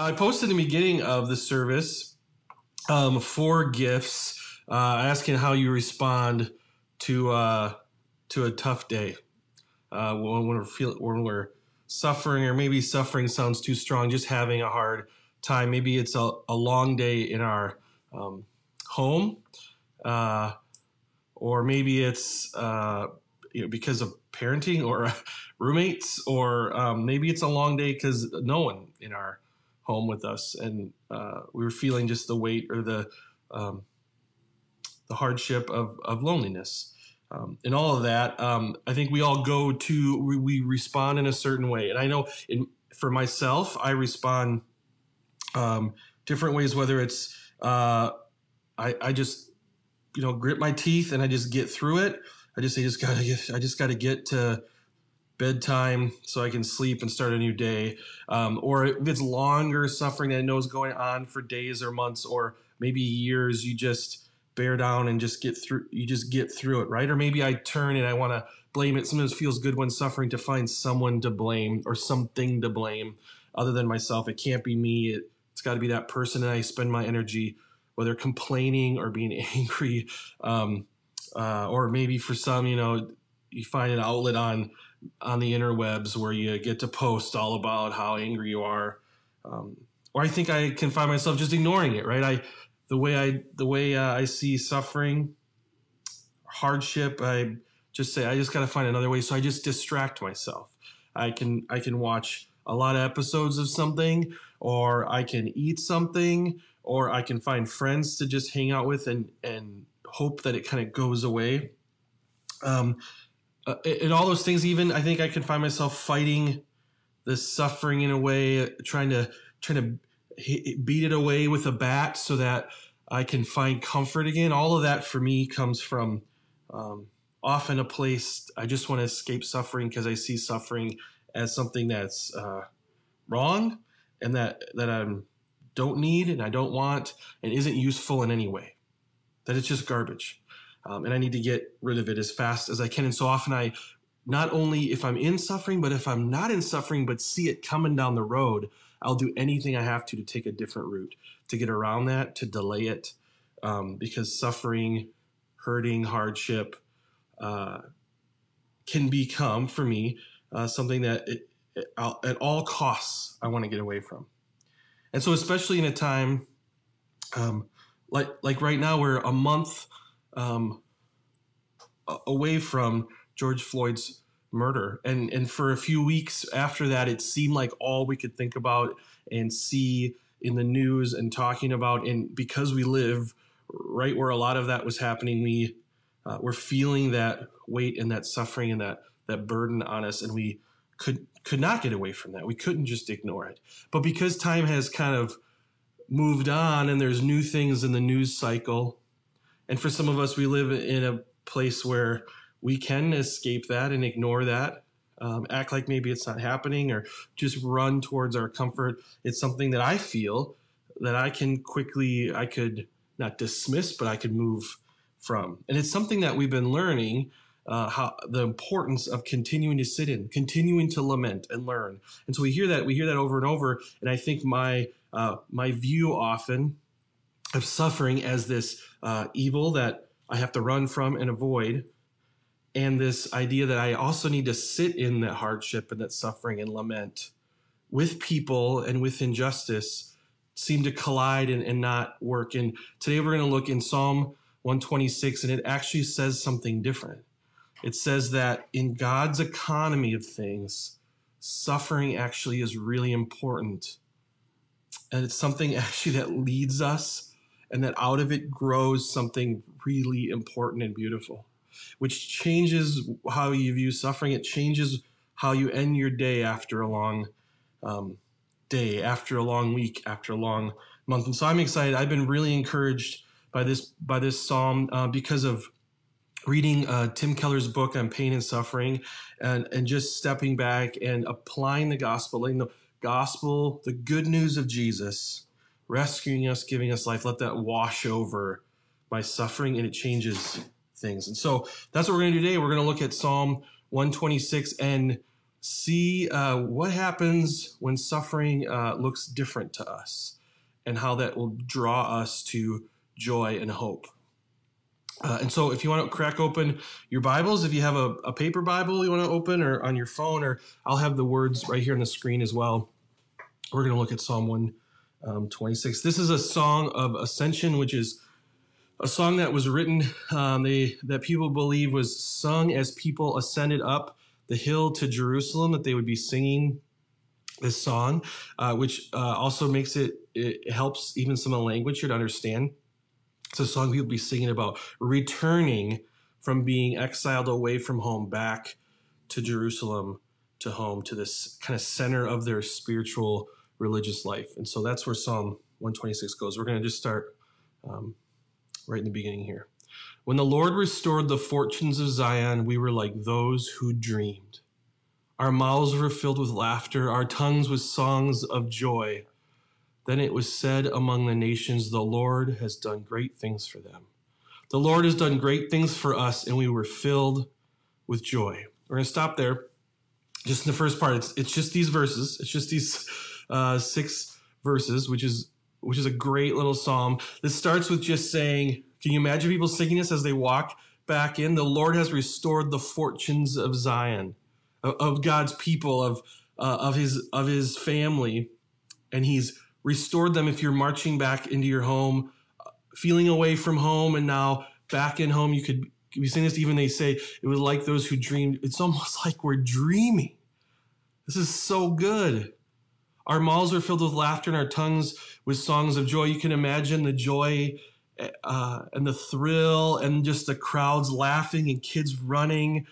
I posted in the beginning of the service um, four gifts uh, asking how you respond to uh, to a tough day uh, when we're feel, when we're suffering, or maybe suffering sounds too strong. Just having a hard time. Maybe it's a, a long day in our um, home, uh, or maybe it's uh, you know because of parenting or roommates, or um, maybe it's a long day because no one in our home with us, and uh, we were feeling just the weight or the um, the hardship of of loneliness. Um, and all of that, um, I think we all go to we, we, respond in a certain way, and I know in, for myself, I respond um, different ways. Whether it's uh, I, I just you know grit my teeth and I just get through it. I just I just gotta get I just gotta get to bedtime so I can sleep and start a new day. Um, or if it's longer suffering that I know is going on for days or months or maybe years, you just bear down and just get through. You just get through it, right? Or maybe I turn and I want to blame it. Sometimes it feels good when suffering to find someone to blame or something to blame other than myself. It can't be me. It, it's got to be that person, and I spend my energy whether complaining or being angry, um, uh, or maybe for some, you know, you find an outlet on on the interwebs where you get to post all about how angry you are. Um, or I think I can find myself just ignoring it, right? I the way I the way uh, I see suffering, hardship, I just say I just got to find another way. So I just distract myself. I can I can watch a lot of episodes of something, or I can eat something, or I can find friends to just hang out with and and hope that it kind of goes away. Um, uh, and all those things, even I think I can find myself fighting the suffering in a way, trying to trying to beat it away with a bat so that I can find comfort again. All of that for me comes from um, often a place I just want to escape suffering because I see suffering as something that's uh, wrong and that that I don't need and I don't want and isn't useful in any way. That it's just garbage, um, and I need to get rid of it as fast as I can. And so often I, not only if I'm in suffering, but if I'm not in suffering, but see it coming down the road, I'll do anything I have to to take a different route to get around that, to delay it, um, because suffering, hurting, hardship. Uh, can become for me uh, something that it, it, at all costs I want to get away from. And so, especially in a time um, like like right now, we're a month um, away from George Floyd's murder, and and for a few weeks after that, it seemed like all we could think about and see in the news and talking about, and because we live right where a lot of that was happening, we uh, we're feeling that weight and that suffering and that that burden on us, and we could could not get away from that. We couldn't just ignore it. But because time has kind of moved on and there's new things in the news cycle, and for some of us, we live in a place where we can escape that and ignore that, um, act like maybe it's not happening, or just run towards our comfort. It's something that I feel that I can quickly, I could not dismiss, but I could move from. And it's something that we've been learning uh, how the importance of continuing to sit in, continuing to lament and learn. And so we hear that we hear that over and over. And I think my uh, my view often of suffering as this uh, evil that I have to run from and avoid, and this idea that I also need to sit in that hardship and that suffering and lament with people and with injustice seem to collide and, and not work. And today we're going to look in Psalm 126, and it actually says something different it says that in God's economy of things, suffering actually is really important. And it's something actually that leads us, and that out of it grows something really important and beautiful, which changes how you view suffering. It changes how you end your day after a long um, day, after a long week, after a long month. And so I'm excited. I've been really encouraged by this by this psalm uh, because of reading uh, Tim Keller's book on pain and suffering and, and just stepping back and applying the gospel, letting the gospel, the good news of Jesus, rescuing us, giving us life, let that wash over my suffering and it changes things. And so that's what we're going to do today. We're going to look at Psalm 126 and see uh, what happens when suffering uh, looks different to us and how that will draw us to joy and hope. Uh, and so, if you want to crack open your Bibles, if you have a, a paper Bible you want to open, or on your phone, or I'll have the words right here on the screen as well. We're going to look at Psalm 126. Um, this is a song of ascension, which is a song that was written um, they, that people believe was sung as people ascended up the hill to Jerusalem, that they would be singing this song, uh, which uh, also makes it, it helps even some of the language here to understand. It's a song people be singing about returning from being exiled away from home back to Jerusalem to home to this kind of center of their spiritual religious life. And so that's where Psalm 126 goes. We're going to just start um, right in the beginning here. When the Lord restored the fortunes of Zion, we were like those who dreamed. Our mouths were filled with laughter, our tongues with songs of joy. Then it was said among the nations, The Lord has done great things for them. The Lord has done great things for us, and we were filled with joy. We're going to stop there. Just in the first part, it's, it's just these verses. It's just these uh, six verses, which is which is a great little psalm. This starts with just saying, "Can you imagine people singing this as they walk back in? The Lord has restored the fortunes of Zion, of, of God's people, of uh, of his of his family, and He's restored them if you're marching back into your home, feeling away from home, and now back in home. You could be saying this, even they say it was like those who dreamed. It's almost like we're dreaming. This is so good. Our mouths are filled with laughter and our tongues with songs of joy. You can imagine the joy uh, and the thrill and just the crowds laughing and kids running,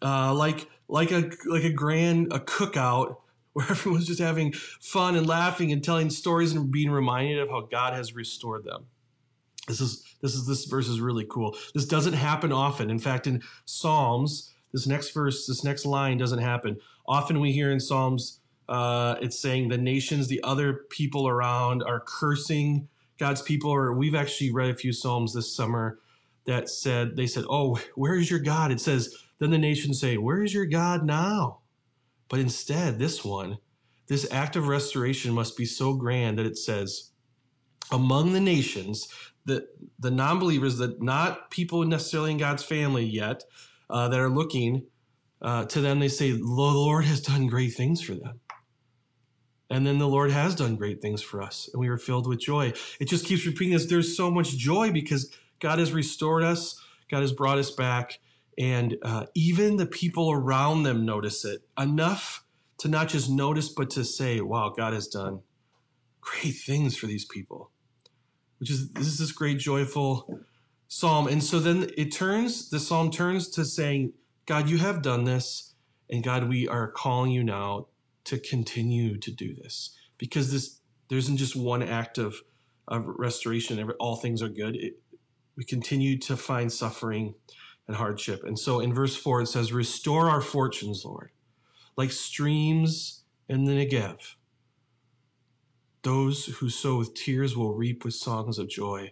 uh, like like a like a grand a cookout where everyone's just having fun and laughing and telling stories and being reminded of how God has restored them. This is this is this verse is really cool. This doesn't happen often. In fact, in Psalms, this next verse, this next line doesn't happen. Often we hear in Psalms, uh, it's saying the nations, the other people around are cursing God's people. Or we've actually read a few Psalms this summer that said, they said, Oh, where is your God? It says, then the nations say, Where is your God now? But instead, this one, this act of restoration must be so grand that it says, among the nations, the, the non believers, that not people necessarily in God's family yet, uh, that are looking uh, to them, they say, The Lord has done great things for them. And then the Lord has done great things for us, and we are filled with joy. It just keeps repeating this. There's so much joy because God has restored us, God has brought us back, and uh, even the people around them notice it enough to not just notice, but to say, wow, God has done great things for these people, which is this is this great joyful psalm. And so then it turns, the psalm turns to saying, God, you have done this, and God, we are calling you now to continue to do this because this there isn't just one act of, of restoration. All things are good. It, we continue to find suffering and hardship. And so in verse 4, it says, Restore our fortunes, Lord, like streams in the Negev. Those who sow with tears will reap with songs of joy.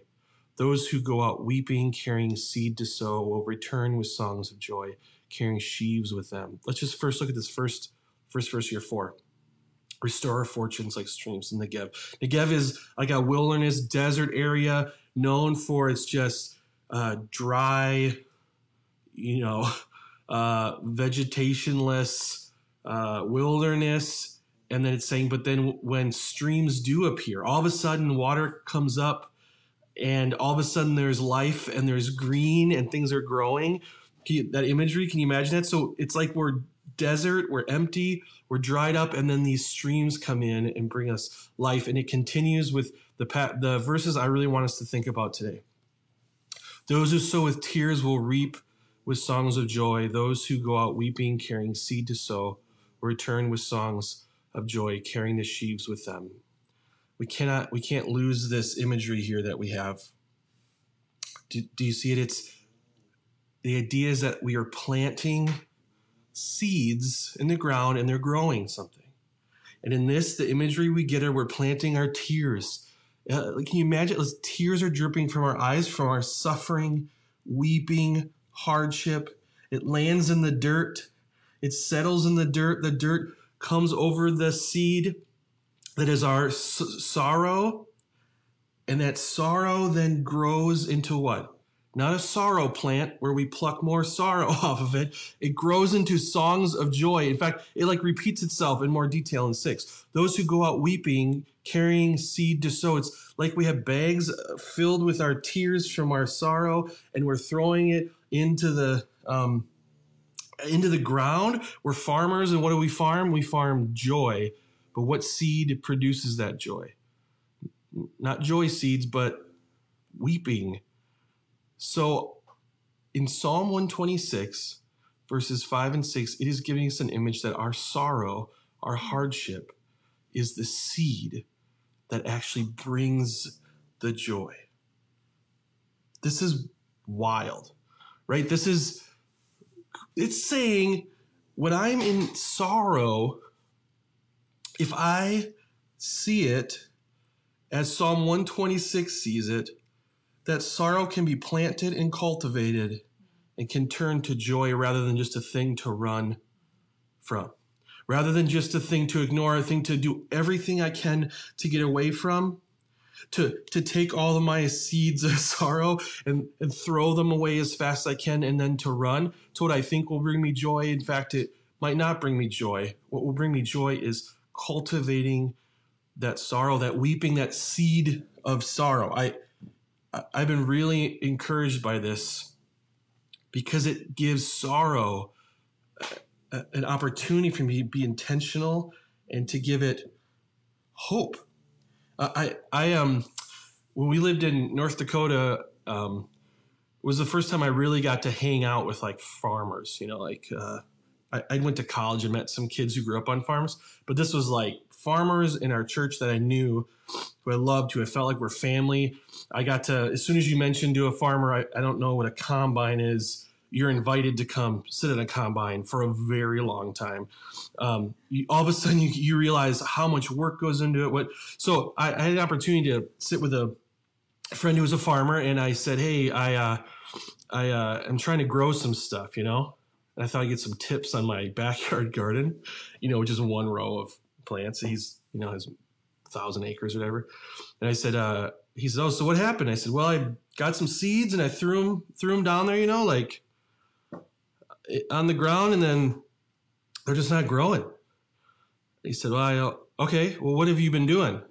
Those who go out weeping, carrying seed to sow, will return with songs of joy, carrying sheaves with them. Let's just first look at this first, first verse here, four. Restore our fortunes like streams in the Negev. Negev is like a wilderness desert area known for its just uh, dry, you know, uh, vegetationless uh, wilderness. And then it's saying, but then when streams do appear, all of a sudden water comes up and all of a sudden there's life and there's green and things are growing. You, that imagery, can you imagine that? So it's like we're desert, we're empty, we're dried up, and then these streams come in and bring us life. And it continues with the, the verses I really want us to think about today. Those who sow with tears will reap with songs of joy. Those who go out weeping, carrying seed to sow, will return with songs of joy, carrying the sheaves with them. We cannot, we can't lose this imagery here that we have. Do, do you see it? It's the idea is that we are planting seeds in the ground and they're growing something. And in this, the imagery we get are we're planting our tears. Uh, can you imagine? Tears are dripping from our eyes from our suffering, weeping, hardship. It lands in the dirt. It settles in the dirt. The dirt comes over the seed that is our s- sorrow. And that sorrow then grows into what? Not a sorrow plant where we pluck more sorrow off of it. It grows into songs of joy. In fact, it like repeats itself in more detail in six. Those who go out weeping, carrying seed to sow. It's like we have bags filled with our tears from our sorrow and we're throwing it into the, um, into the ground. We're farmers, and what do we farm? We farm joy. But what seed produces that joy? Not joy seeds, but weeping. So in Psalm 126, verses 5 and 6, it is giving us an image that our sorrow, our hardship, is the seed that actually brings the joy. This is wild, right? This is it's saying when I'm in sorrow, if I see it as Psalm 126 sees it, that sorrow can be planted and cultivated and can turn to joy rather than just a thing to run from. Rather than just a thing to ignore, a thing to do everything I can to get away from, to, to take all of my seeds of sorrow and, and throw them away as fast as I can and then to run to what I think will bring me joy. In fact, it might not bring me joy. What will bring me joy is cultivating that sorrow, that weeping, that seed of sorrow. I, I've been really encouraged by this because it gives sorrow an opportunity for me to be intentional and to give it hope I I um when we lived in North Dakota, um, was the first time I really got to hang out with like farmers. You know, like uh, I, I went to college and met some kids who grew up on farms, but this was like farmers in our church that I knew, who I loved, who I felt like were family. I got to as soon as you mentioned to a farmer, I, I don't know what a combine is you're invited to come sit at a combine for a very long time. Um, you, all of a sudden, you, you, realize how much work goes into it. What so I, I, had an opportunity to sit with a friend who was a farmer, and I said, "Hey, I uh, I uh, am trying to grow some stuff, you know." And I thought I'd get some tips on my backyard garden, you know, just one row of plants. He's you know has thousand acres or whatever, and I said. Uh, he said, "Oh, so what happened?" I said, "Well, I got some seeds and I threw them threw them down there, you know, like on the ground and then they're just not growing. He said, well, I, okay, well, what have you been doing?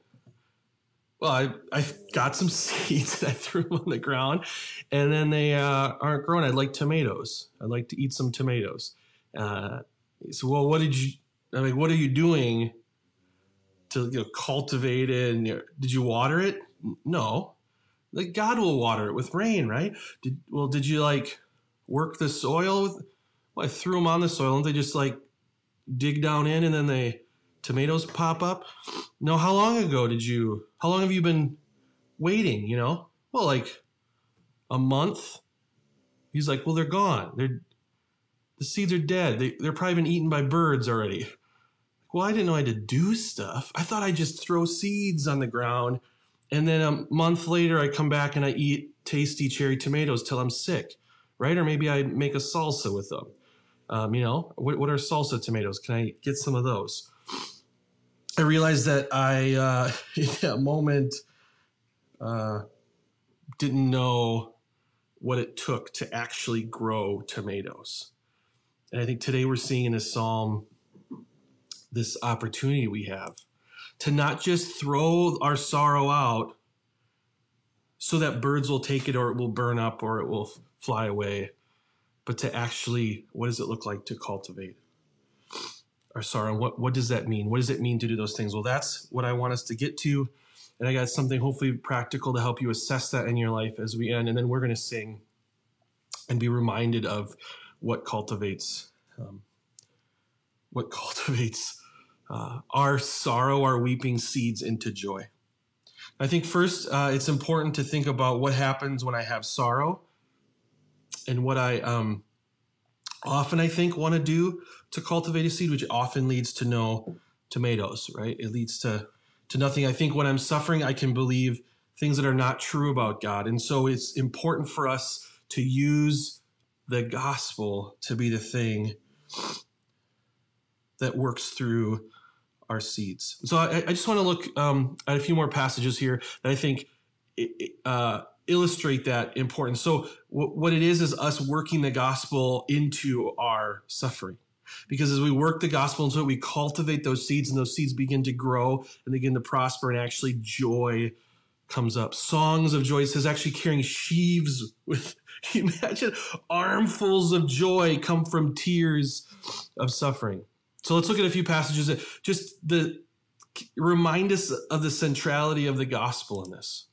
Well, I, I got some seeds and I threw them on the ground and then they uh, aren't growing. I'd like tomatoes. I'd like to eat some tomatoes. Uh, he said, well, what did you, I mean, what are you doing to you know, cultivate it? And did you water it? No. Like God will water it with rain, right? Did, well, did you like work the soil with, well, I threw them on the soil and they just like dig down in and then they tomatoes pop up. No, how long ago did you? How long have you been waiting? You know, well, like a month. He's like, well, they're gone. They're the seeds are dead. They they're probably been eaten by birds already. Well, I didn't know I had to do stuff. I thought I'd just throw seeds on the ground, and then a month later I come back and I eat tasty cherry tomatoes till I'm sick, right? Or maybe I make a salsa with them. Um, you know, what, what are salsa tomatoes? Can I get some of those? I realized that I, uh, in that moment, uh, didn't know what it took to actually grow tomatoes. And I think today we're seeing in this psalm this opportunity we have to not just throw our sorrow out so that birds will take it or it will burn up or it will fly away, but to actually, what does it look like to cultivate our sorrow? What, what does that mean? What does it mean to do those things? Well, that's what I want us to get to. And I got something hopefully practical to help you assess that in your life as we end. And then we're going to sing and be reminded of what cultivates, um, what cultivates uh, our sorrow, our weeping seeds into joy. I think first, uh, it's important to think about what happens when I have sorrow and what I um, often I think want to do to cultivate a seed, which often leads to no tomatoes, right? It leads to to nothing. I think when I'm suffering, I can believe things that are not true about God, and so it's important for us to use the gospel to be the thing that works through our seeds. So I, I just want to look um, at a few more passages here that I think uh, illustrate that importance. So w- what it is is us working the gospel into our suffering. Because as we work the gospel into it, we cultivate those seeds, and those seeds begin to grow and begin to prosper, and actually joy comes up. Songs of joy says actually carrying sheaves with imagine armfuls of joy come from tears of suffering. So let's look at a few passages that just the remind us of the centrality of the gospel in this.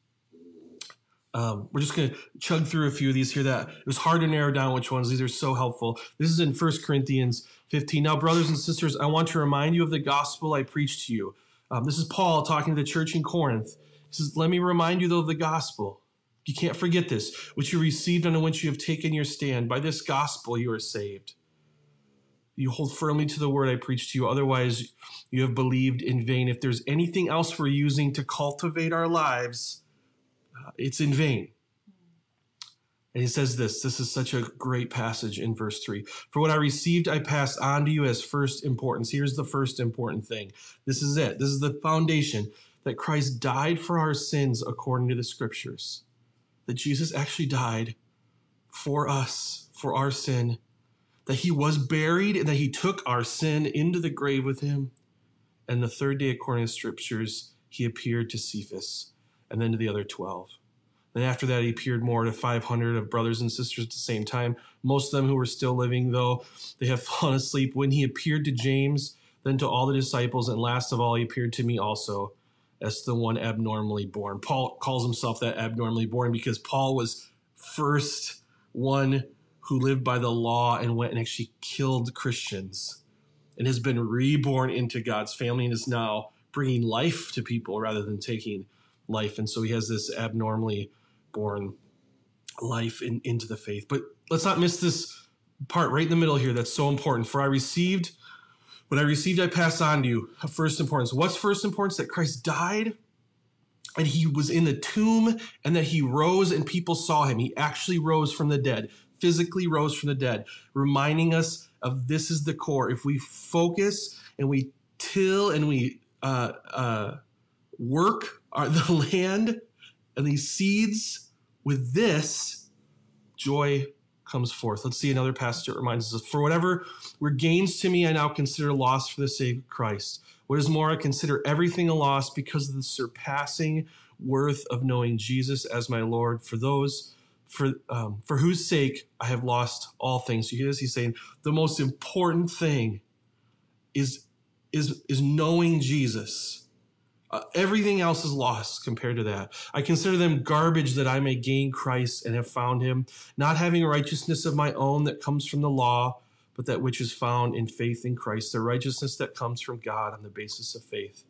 Um, we're just going to chug through a few of these here that it was hard to narrow down which ones. These are so helpful. This is in 1 Corinthians 15. Now, brothers and sisters, I want to remind you of the gospel I preached to you. Um, this is Paul talking to the church in Corinth. He says, Let me remind you, though, of the gospel. You can't forget this, which you received and on which you have taken your stand. By this gospel you are saved. You hold firmly to the word I preached to you. Otherwise, you have believed in vain. If there's anything else we're using to cultivate our lives, uh, it's in vain. And he says this this is such a great passage in verse 3. For what I received, I pass on to you as first importance. Here's the first important thing. This is it. This is the foundation that Christ died for our sins according to the scriptures. That Jesus actually died for us, for our sin. That he was buried and that he took our sin into the grave with him. And the third day, according to scriptures, he appeared to Cephas and then to the other 12. Then after that, he appeared more to 500 of brothers and sisters at the same time. Most of them who were still living, though they have fallen asleep. When he appeared to James, then to all the disciples, and last of all, he appeared to me also as the one abnormally born. Paul calls himself that abnormally born because Paul was first one who lived by the law and went and actually killed Christians and has been reborn into God's family and is now bringing life to people rather than taking life. And so he has this abnormally born life in, into the faith. But let's not miss this part right in the middle here that's so important. For I received, what I received, I pass on to you. First importance. What's first importance? That Christ died and he was in the tomb and that he rose and people saw him. He actually rose from the dead, physically rose from the dead, reminding us of this is the core. If we focus and we till and we uh, uh, work our, the land and these seeds with this joy comes forth. Let's see another passage that reminds us for whatever were gains to me, I now consider loss for the sake of Christ. What is more, I consider everything a loss because of the surpassing worth of knowing Jesus as my Lord. For those for um, for whose sake I have lost all things. You hear this? He's saying the most important thing is is is knowing Jesus uh, everything else is lost compared to that. I consider them garbage that I may gain Christ and have found him, not having righteousness of my own that comes from the law, but that which is found in faith in Christ, the righteousness that comes from God on the basis of faith.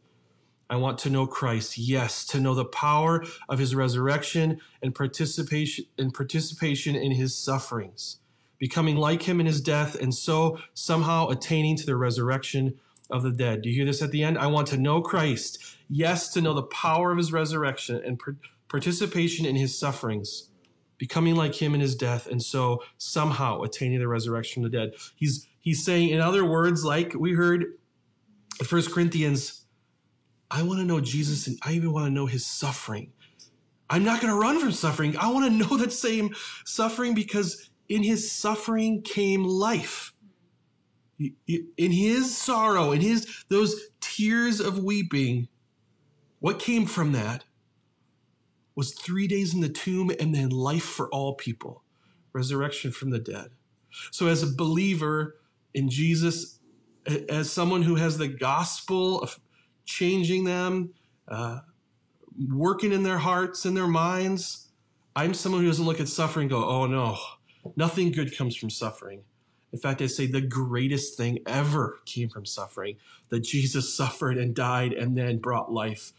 I want to know Christ, yes, to know the power of his resurrection and participation and participation in his sufferings, becoming like him in his death, and so somehow attaining to the resurrection of the dead. Do you hear this at the end? I want to know Christ. Yes, to know the power of his resurrection and participation in his sufferings, becoming like him in his death, and so somehow attaining the resurrection of the dead. He's he's saying, in other words, like we heard in First Corinthians, I want to know Jesus and I even want to know his suffering. I'm not going to run from suffering. I want to know that same suffering because in his suffering came life in his sorrow, in his those tears of weeping, what came from that was three days in the tomb and then life for all people, resurrection from the dead. So, as a believer in Jesus, as someone who has the gospel of changing them, uh, working in their hearts and their minds, I'm someone who doesn't look at suffering and go, oh no, nothing good comes from suffering. In fact, I say the greatest thing ever came from suffering that Jesus suffered and died and then brought life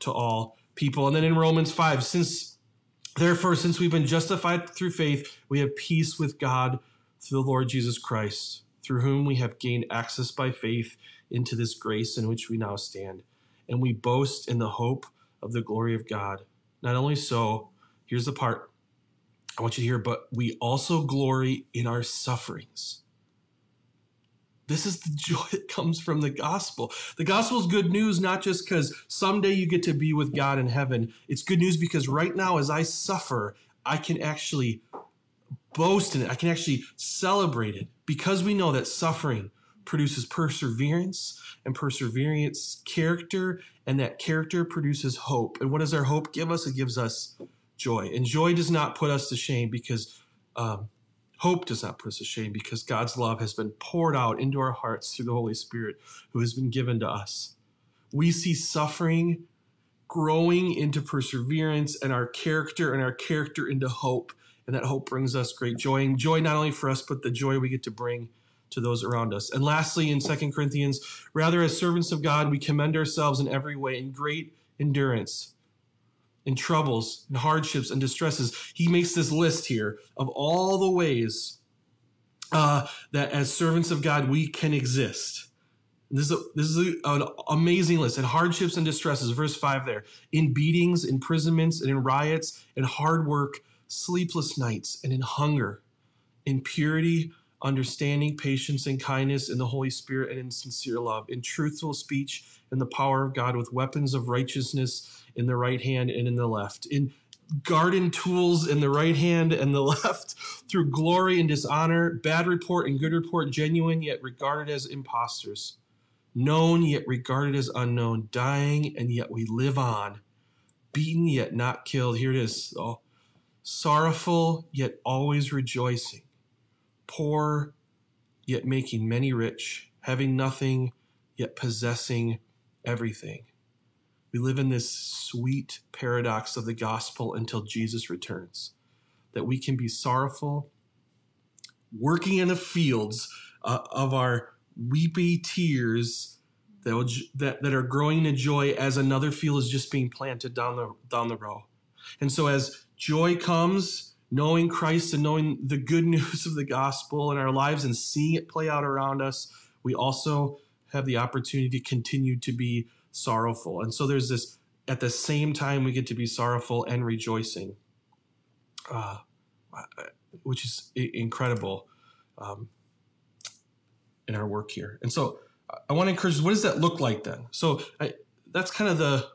to all people. And then in Romans 5, since therefore, since we've been justified through faith, we have peace with God through the Lord Jesus Christ, through whom we have gained access by faith into this grace in which we now stand. And we boast in the hope of the glory of God. Not only so, here's the part I want you to hear, but we also glory in our sufferings. This is the joy that comes from the gospel. The gospel is good news, not just because someday you get to be with God in heaven. It's good news because right now, as I suffer, I can actually boast in it. I can actually celebrate it because we know that suffering produces perseverance and perseverance character and that character produces hope. And what does our hope give us? It gives us joy. And joy does not put us to shame because um, Hope does not put us to shame because God's love has been poured out into our hearts through the Holy Spirit who has been given to us. We see suffering growing into perseverance and our character and our character into hope. And that hope brings us great joy and joy not only for us, but the joy we get to bring to those around us. And lastly, in Second Corinthians, rather as servants of God, we commend ourselves in every way in great endurance in troubles and hardships and distresses. He makes this list here of all the ways uh, that as servants of God we can exist. This is, a, this is a, an amazing list. And hardships and distresses, verse 5 there. In beatings, imprisonments, and in riots, and hard work, sleepless nights, and in hunger, in purity, understanding, patience, and kindness, in the Holy Spirit, and in sincere love, in truthful speech, in the power of God, with weapons of righteousness in the right hand and in the left, in garden tools in the right hand and the left, through glory and dishonor, bad report and good report, genuine yet regarded as impostors, known yet regarded as unknown, dying and yet we live on, beaten yet not killed. Here it is. Oh, sorrowful yet always rejoicing, poor yet making many rich, having nothing yet possessing everything. We live in this sweet paradox of the gospel until Jesus returns. That we can be sorrowful, working in the fields uh, of our weepy tears that, will, that, that are growing into joy as another field is just being planted down the, down the row. And so as joy comes, knowing Christ and knowing the good news of the gospel in our lives and seeing it play out around us, we also have the opportunity to continue to be sorrowful. And so there's this, at the same time, we get to be sorrowful and rejoicing, uh, which is incredible um, in our work here. And so I want to encourage, what does that look like then? So I, that's kind of the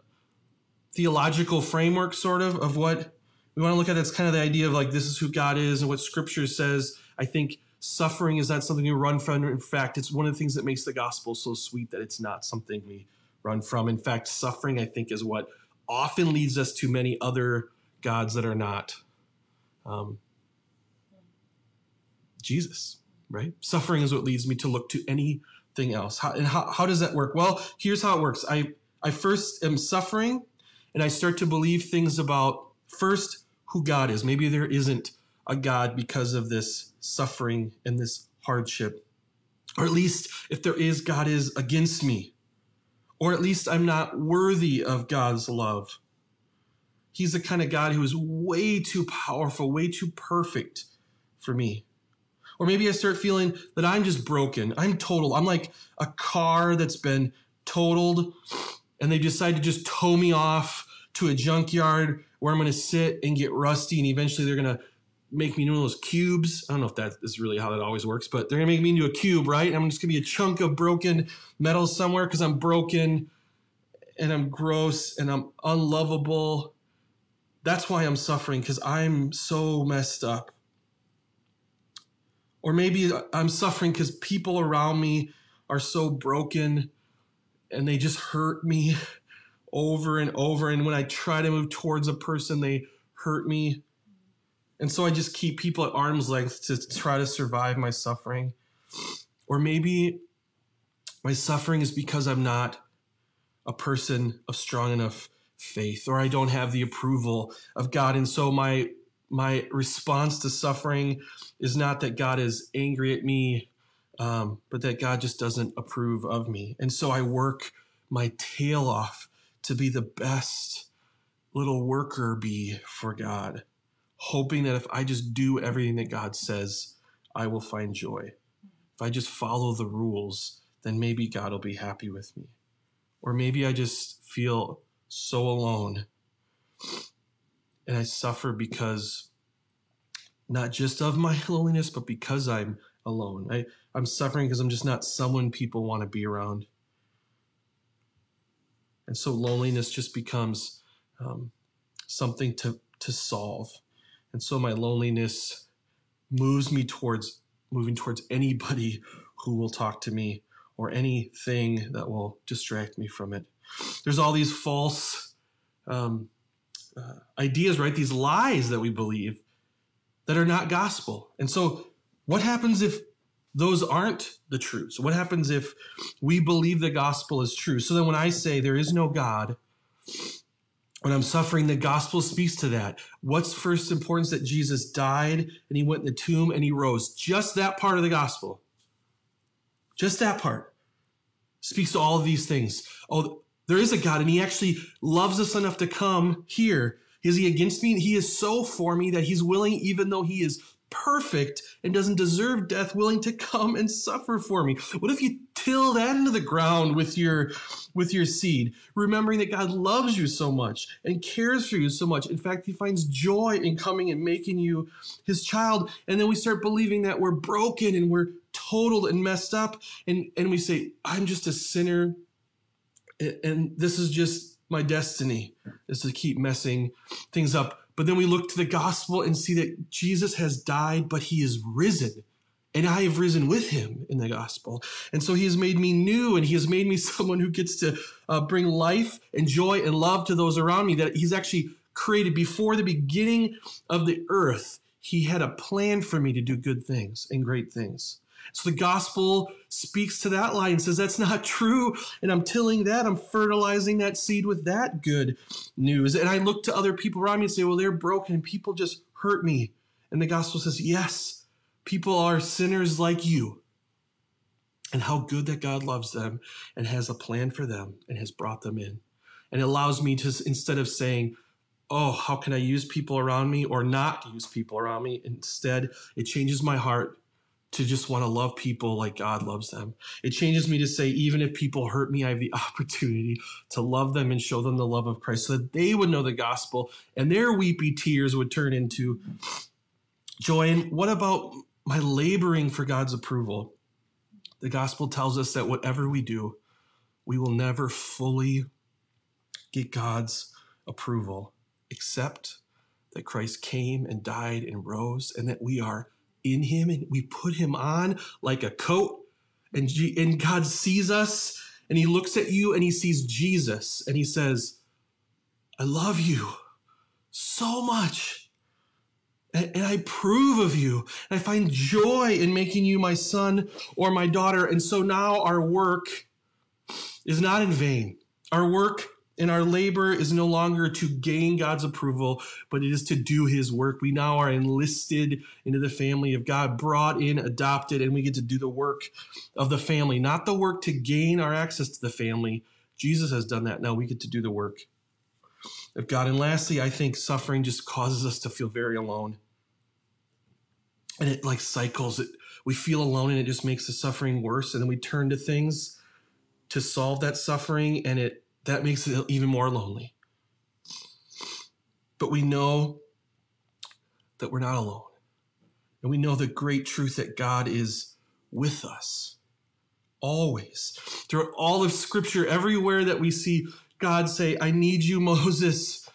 theological framework, sort of, of what we want to look at. That's kind of the idea of like, this is who God is and what scripture says. I think suffering is not something you run from. In fact, it's one of the things that makes the gospel so sweet that it's not something we run from. In fact, suffering, I think, is what often leads us to many other gods that are not um, Jesus, right? Suffering is what leads me to look to anything else. How, and how, how does that work? Well, here's how it works. I, I first am suffering and I start to believe things about first who God is. Maybe there isn't a God because of this suffering and this hardship. Or at least if there is, God is against me or at least I'm not worthy of God's love. He's the kind of God who is way too powerful, way too perfect for me. Or maybe I start feeling that I'm just broken. I'm total. I'm like a car that's been totaled and they decide to just tow me off to a junkyard where I'm going to sit and get rusty and eventually they're going to make me into one of those cubes. I don't know if that is really how that always works, but they're gonna make me into a cube, right? I'm just gonna be a chunk of broken metal somewhere because I'm broken and I'm gross and I'm unlovable. That's why I'm suffering because I'm so messed up. Or maybe I'm suffering because people around me are so broken and they just hurt me over and over. And when I try to move towards a person, they hurt me. And so I just keep people at arm's length to try to survive my suffering. Or maybe my suffering is because I'm not a person of strong enough faith or I don't have the approval of God. And so my my response to suffering is not that God is angry at me, um, but that God just doesn't approve of me. And so I work my tail off to be the best little worker bee for God hoping that if I just do everything that God says, I will find joy. If I just follow the rules, then maybe God will be happy with me. Or maybe I just feel so alone and I suffer because not just of my loneliness, but because I'm alone. I, I'm suffering because I'm just not someone people want to be around. And so loneliness just becomes um, something to, to solve. And so my loneliness moves me towards moving towards anybody who will talk to me or anything that will distract me from it. There's all these false um, uh, ideas, right? These lies that we believe that are not gospel. And so, what happens if those aren't the truths? What happens if we believe the gospel is true? So then, when I say there is no God, when I'm suffering, the gospel speaks to that. What's first importance that Jesus died and he went in the tomb and he rose? Just that part of the gospel. Just that part speaks to all of these things. Oh, there is a God and he actually loves us enough to come here. Is he against me? He is so for me that he's willing, even though he is perfect and doesn't deserve death, willing to come and suffer for me. What if you till that into the ground with your with your seed, remembering that God loves you so much and cares for you so much. In fact, he finds joy in coming and making you his child. And then we start believing that we're broken and we're totaled and messed up. And, and we say, I'm just a sinner. And this is just my destiny is to keep messing things up. But then we look to the gospel and see that Jesus has died, but he is risen. And I have risen with him in the gospel. And so he has made me new and he has made me someone who gets to uh, bring life and joy and love to those around me that he's actually created before the beginning of the earth. He had a plan for me to do good things and great things. So the gospel speaks to that lie and says, that's not true. And I'm tilling that. I'm fertilizing that seed with that good news. And I look to other people around me and say, well, they're broken and people just hurt me. And the gospel says, yes, people are sinners like you. And how good that God loves them and has a plan for them and has brought them in. And it allows me to, instead of saying, oh, how can I use people around me or not use people around me? Instead, it changes my heart to just want to love people like God loves them. It changes me to say, even if people hurt me, I have the opportunity to love them and show them the love of Christ so that they would know the gospel and their weepy tears would turn into joy. And what about my laboring for God's approval? The gospel tells us that whatever we do, we will never fully get God's approval, except that Christ came and died and rose, and that we are in him and we put him on like a coat and, G- and God sees us and he looks at you and he sees Jesus and he says, I love you so much. And, and I approve of you. And I find joy in making you my son or my daughter. And so now our work is not in vain. Our work and our labor is no longer to gain God's approval, but it is to do his work. We now are enlisted into the family of God, brought in, adopted, and we get to do the work of the family, not the work to gain our access to the family. Jesus has done that. Now we get to do the work of God. And lastly, I think suffering just causes us to feel very alone. And it like cycles. It, we feel alone and it just makes the suffering worse. And then we turn to things to solve that suffering and it that makes it even more lonely. But we know that we're not alone. And we know the great truth that God is with us always. Throughout all of Scripture, everywhere that we see God say, I need you, Moses,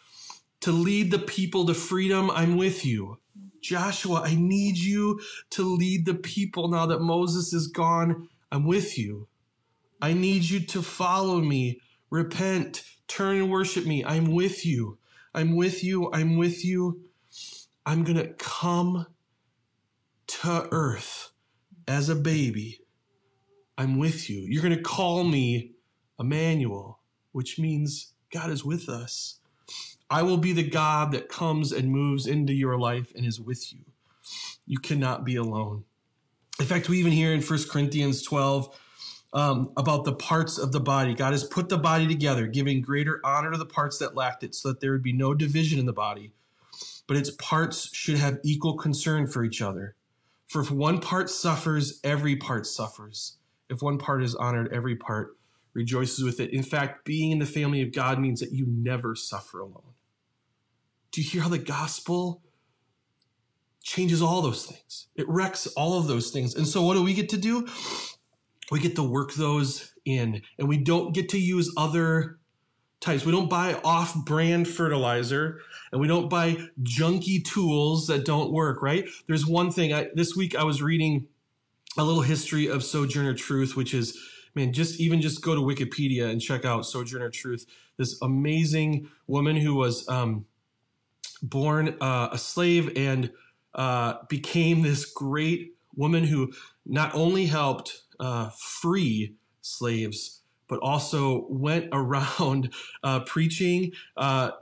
to lead the people to freedom, I'm with you. Joshua, I need you to lead the people now that Moses is gone, I'm with you. I need you to follow me Repent, turn and worship me. I'm with you. I'm with you. I'm with you. I'm going to come to earth as a baby. I'm with you. You're going to call me Emmanuel, which means God is with us. I will be the God that comes and moves into your life and is with you. You cannot be alone. In fact, we even hear in 1 Corinthians 12, um, about the parts of the body. God has put the body together, giving greater honor to the parts that lacked it, so that there would be no division in the body. But its parts should have equal concern for each other. For if one part suffers, every part suffers. If one part is honored, every part rejoices with it. In fact, being in the family of God means that you never suffer alone. Do you hear how the gospel changes all those things. It wrecks all of those things. And so what do we get to do? We get to work those in and we don't get to use other types. We don't buy off brand fertilizer and we don't buy junky tools that don't work, right? There's one thing I, this week I was reading a little history of Sojourner Truth, which is, man, just even just go to Wikipedia and check out Sojourner Truth, this amazing woman who was um, born uh, a slave and uh, became this great woman who not only helped uh, free slaves, but also went around uh, preaching, uh,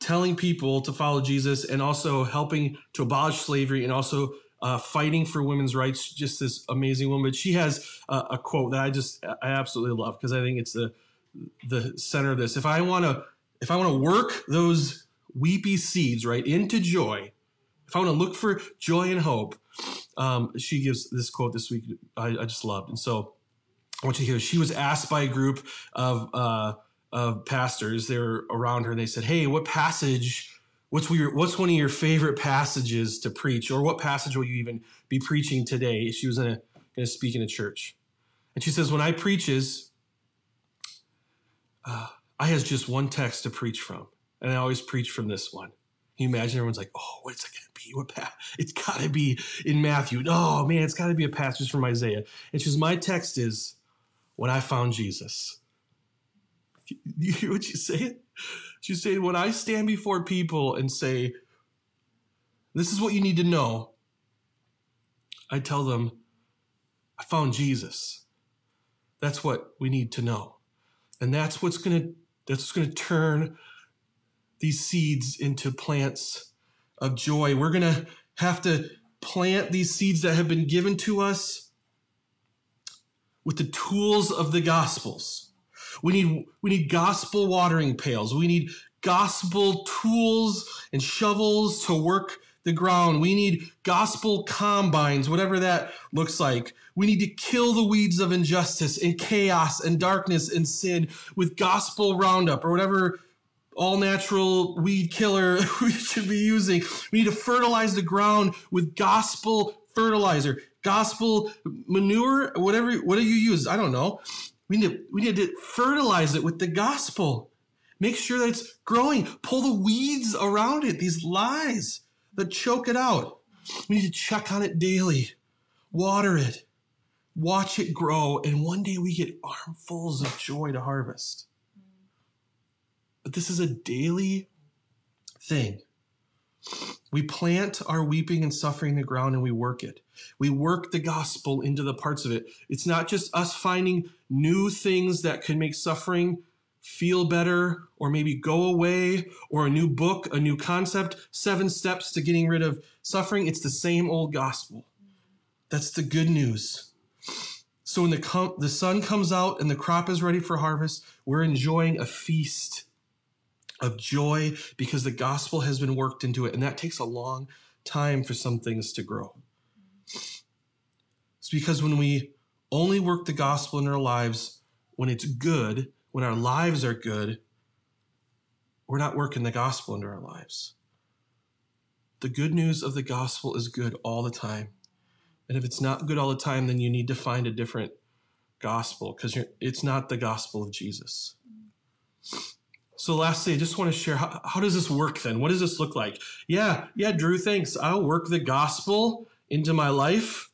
telling people to follow Jesus, and also helping to abolish slavery and also uh, fighting for women's rights. Just this amazing woman. But she has a, a quote that I just I absolutely love because I think it's the the center of this. If I want to if I want to work those weepy seeds right into joy, want to look for joy and hope, um, she gives this quote this week. I, I just loved, and so I want you to hear. She was asked by a group of uh, of pastors. They were around her, and they said, "Hey, what passage?" What's your, what's one of your favorite passages to preach, or what passage will you even be preaching today? She was going to speak in a church, and she says, "When I preaches, uh, I has just one text to preach from, and I always preach from this one. You imagine everyone's like, "Oh, what's it going to be? What pa- It's got to be in Matthew. Oh man, it's got to be a passage from Isaiah." And she says, "My text is when I found Jesus." You hear what you say? She said, when I stand before people and say, this is what you need to know, I tell them, I found Jesus. That's what we need to know. And that's what's to that's going to turn these seeds into plants of joy. We're going to have to plant these seeds that have been given to us with the tools of the gospels. We need, we need gospel watering pails. We need gospel tools and shovels to work the ground. We need gospel combines, whatever that looks like. We need to kill the weeds of injustice and chaos and darkness and sin with gospel roundup or whatever all natural weed killer we should be using. We need to fertilize the ground with gospel fertilizer, gospel manure, whatever, What do you use. I don't know. We need, to, we need to fertilize it with the gospel. Make sure that it's growing. Pull the weeds around it, these lies that choke it out. We need to check on it daily, water it, watch it grow, and one day we get armfuls of joy to harvest. But this is a daily thing. We plant our weeping and suffering in the ground and we work it. We work the gospel into the parts of it. It's not just us finding new things that can make suffering feel better or maybe go away or a new book, a new concept, seven steps to getting rid of suffering. It's the same old gospel. That's the good news. So when the, com- the sun comes out and the crop is ready for harvest, we're enjoying a feast of joy because the gospel has been worked into it. And that takes a long time for some things to grow. It's because when we only work the gospel in our lives when it's good, when our lives are good, we're not working the gospel into our lives. The good news of the gospel is good all the time. And if it's not good all the time, then you need to find a different gospel because it's not the gospel of Jesus. So lastly, I just want to share how, how does this work then? What does this look like? Yeah, yeah, Drew, thanks. I'll work the gospel into my life.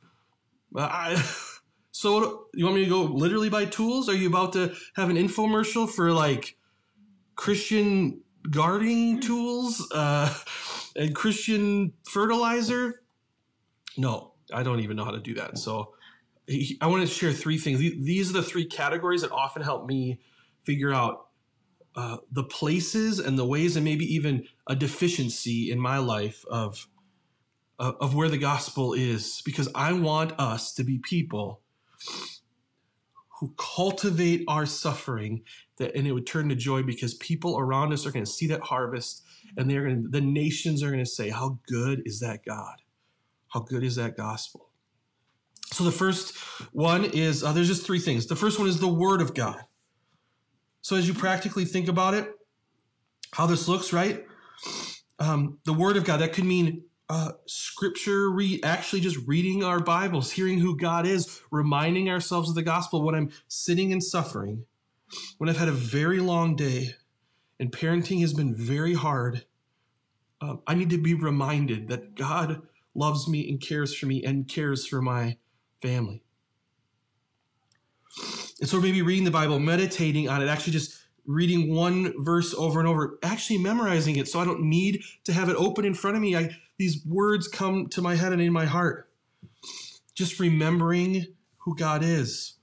I, so you want me to go literally buy tools? Are you about to have an infomercial for like Christian gardening tools uh, and Christian fertilizer? No, I don't even know how to do that. So I want to share three things. These are the three categories that often help me figure out uh, the places and the ways and maybe even a deficiency in my life of uh, of where the gospel is. Because I want us to be people who cultivate our suffering that and it would turn to joy because people around us are going to see that harvest and they're going to the nations are going to say how good is that God? How good is that gospel? So the first one is uh, there's just three things. The first one is the word of God so as you practically think about it, how this looks, right? Um, the Word of God, that could mean uh, scripture, re- actually just reading our Bibles, hearing who God is, reminding ourselves of the gospel when I'm sitting and suffering, when I've had a very long day and parenting has been very hard, uh, I need to be reminded that God loves me and cares for me and cares for my family. And so maybe reading the Bible, meditating on it, actually just reading one verse over and over, actually memorizing it so I don't need to have it open in front of me. I, these words come to my head and in my heart. Just remembering who God is.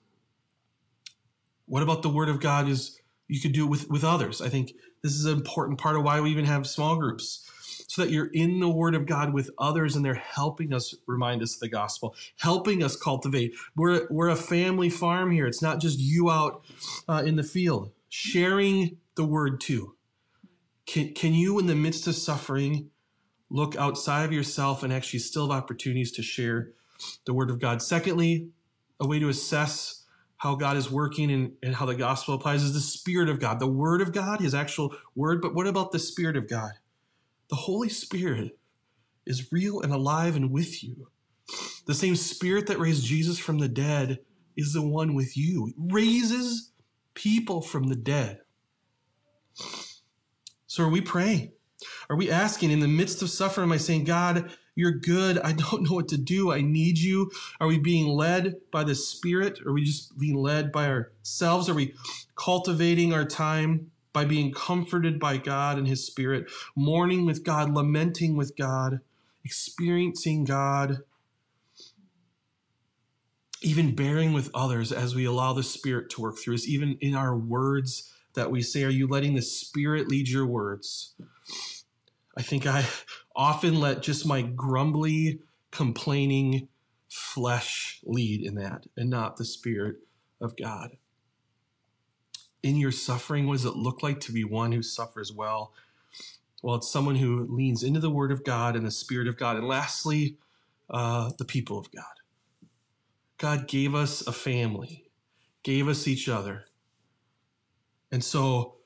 What about the Word of God is you could do it with, with others? I think this is an important part of why we even have small groups so that you're in the Word of God with others and they're helping us remind us of the gospel, helping us cultivate. We're, we're a family farm here. It's not just you out uh, in the field sharing the word too. Can, can you, in the midst of suffering, look outside of yourself and actually still have opportunities to share the word of God? Secondly, a way to assess how God is working and, and how the gospel applies is the Spirit of God. The Word of God, His actual Word, but what about the Spirit of God? The Holy Spirit is real and alive and with you. The same Spirit that raised Jesus from the dead is the one with you. It raises people from the dead. So are we praying? Are we asking in the midst of suffering? Am I saying, God, you're good. I don't know what to do. I need you. Are we being led by the Spirit? Are we just being led by ourselves? Are we cultivating our time by being comforted by God and His Spirit, mourning with God, lamenting with God, experiencing God? even bearing with others as we allow the Spirit to work through us, even in our words that we say. Are you letting the Spirit lead your words? I think I often let just my grumbly, complaining flesh lead in that and not the Spirit of God. In your suffering, what does it look like to be one who suffers well? Well, it's someone who leans into the Word of God and the Spirit of God. And lastly, uh, the people of God. God gave us a family, gave us each other. And so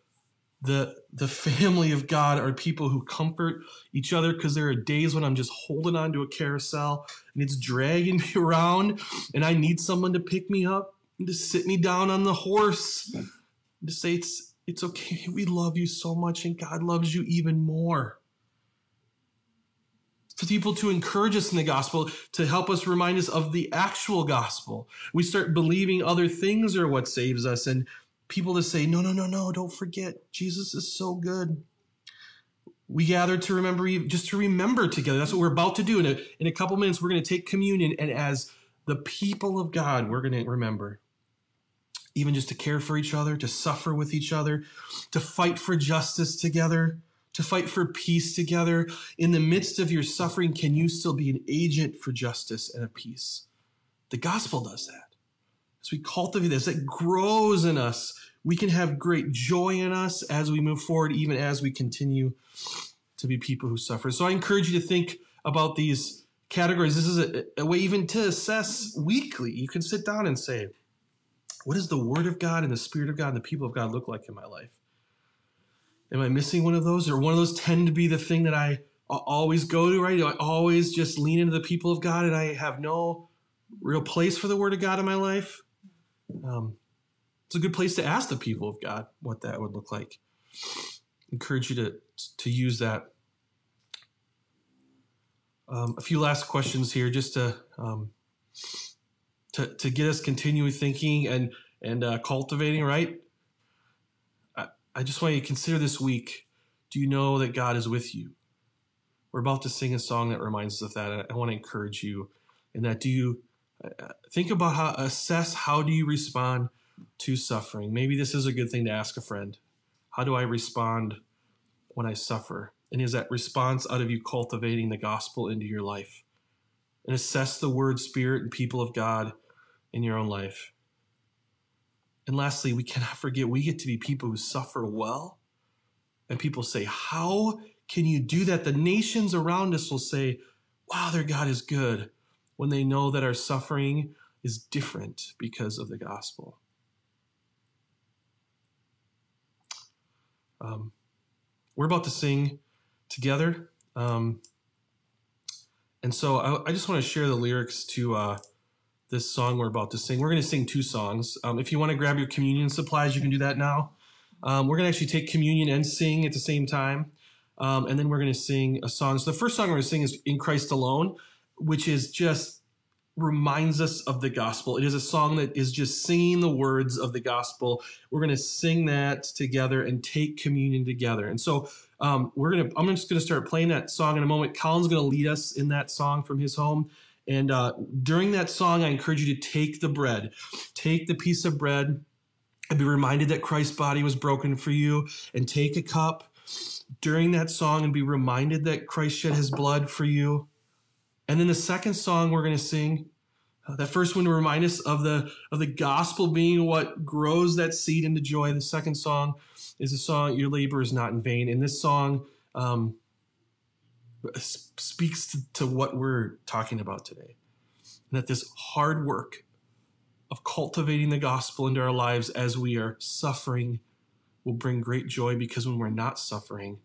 the the family of God are people who comfort each other because there are days when I'm just holding on to a carousel and it's dragging me around and I need someone to pick me up and to sit me down on the horse to say it's it's okay. We love you so much and God loves you even more for people to encourage us in the gospel, to help us remind us of the actual gospel. We start believing other things are what saves us, and people to say, no, no, no, no, don't forget, Jesus is so good. We gather to remember, just to remember together. That's what we're about to do. In a, in a couple minutes, we're going to take communion, and as the people of God, we're going to remember even just to care for each other, to suffer with each other, to fight for justice together, to fight for peace together. In the midst of your suffering, can you still be an agent for justice and a peace? The gospel does that. As we cultivate this, it grows in us. We can have great joy in us as we move forward, even as we continue to be people who suffer. So I encourage you to think about these categories. This is a, a way even to assess weekly. You can sit down and say, what does the Word of God and the Spirit of God and the people of God look like in my life? Am I missing one of those? Or one of those tend to be the thing that I always go to, right? Do I always just lean into the people of God and I have no real place for the Word of God in my life? Um, it's a good place to ask the people of God what that would look like. Encourage you to to use that. Um, a few last questions here, just to um, to to get us continuing thinking and and uh, cultivating. Right, I just want you to consider this week do you know that God is with you? We're about to sing a song that reminds us of that. I want to encourage you in that. Do you uh, think about how, assess how do you respond to suffering? Maybe this is a good thing to ask a friend. How do I respond when I suffer? And is that response out of you cultivating the gospel into your life? And assess the word, spirit, and people of God in your own life. And lastly, we cannot forget we get to be people who suffer well. And people say, How can you do that? The nations around us will say, Wow, their God is good when they know that our suffering is different because of the gospel. Um, we're about to sing together. Um, And so I, I just want to share the lyrics to uh, this song we're about to sing. We're going to sing two songs. Um, if you want to grab your communion supplies, you can do that now. Um, we're going to actually take communion and sing at the same time. Um, and then we're going to sing a song. So the first song we're going to sing is In Christ Alone, which is just reminds us of the gospel. It is a song that is just singing the words of the gospel. We're going to sing that together and take communion together. And so um, we're gonna. I'm just gonna start playing that song in a moment. Colin's gonna lead us in that song from his home. And uh, during that song, I encourage you to take the bread, take the piece of bread, and be reminded that Christ's body was broken for you. And take a cup during that song and be reminded that Christ shed His blood for you. And then the second song we're gonna sing uh, that first one to remind us of the of the gospel being what grows that seed into joy. The second song is a song "Your Labor Is Not in Vain," In this song um, speaks to, to what we're talking about today. And that this hard work of cultivating the gospel into our lives as we are suffering will bring great joy because when we're not suffering,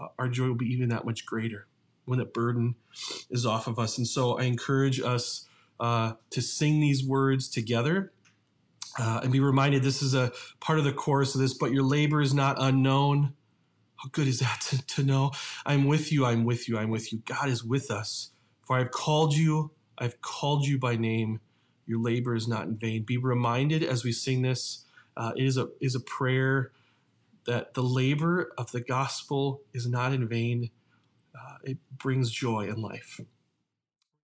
uh, our joy will be even that much greater when the burden is off of us. And so I encourage us uh, to sing these words together uh, and be reminded this is a part of the chorus of this, but your labor is not unknown. How good is that to, to know? I'm with you, I'm with you, I'm with you. God is with us. For I've called you, I've called you by name. Your labor is not in vain. Be reminded as we sing this. Uh, it is a is a prayer that the labor of the gospel is not in vain. Uh, it brings joy in life.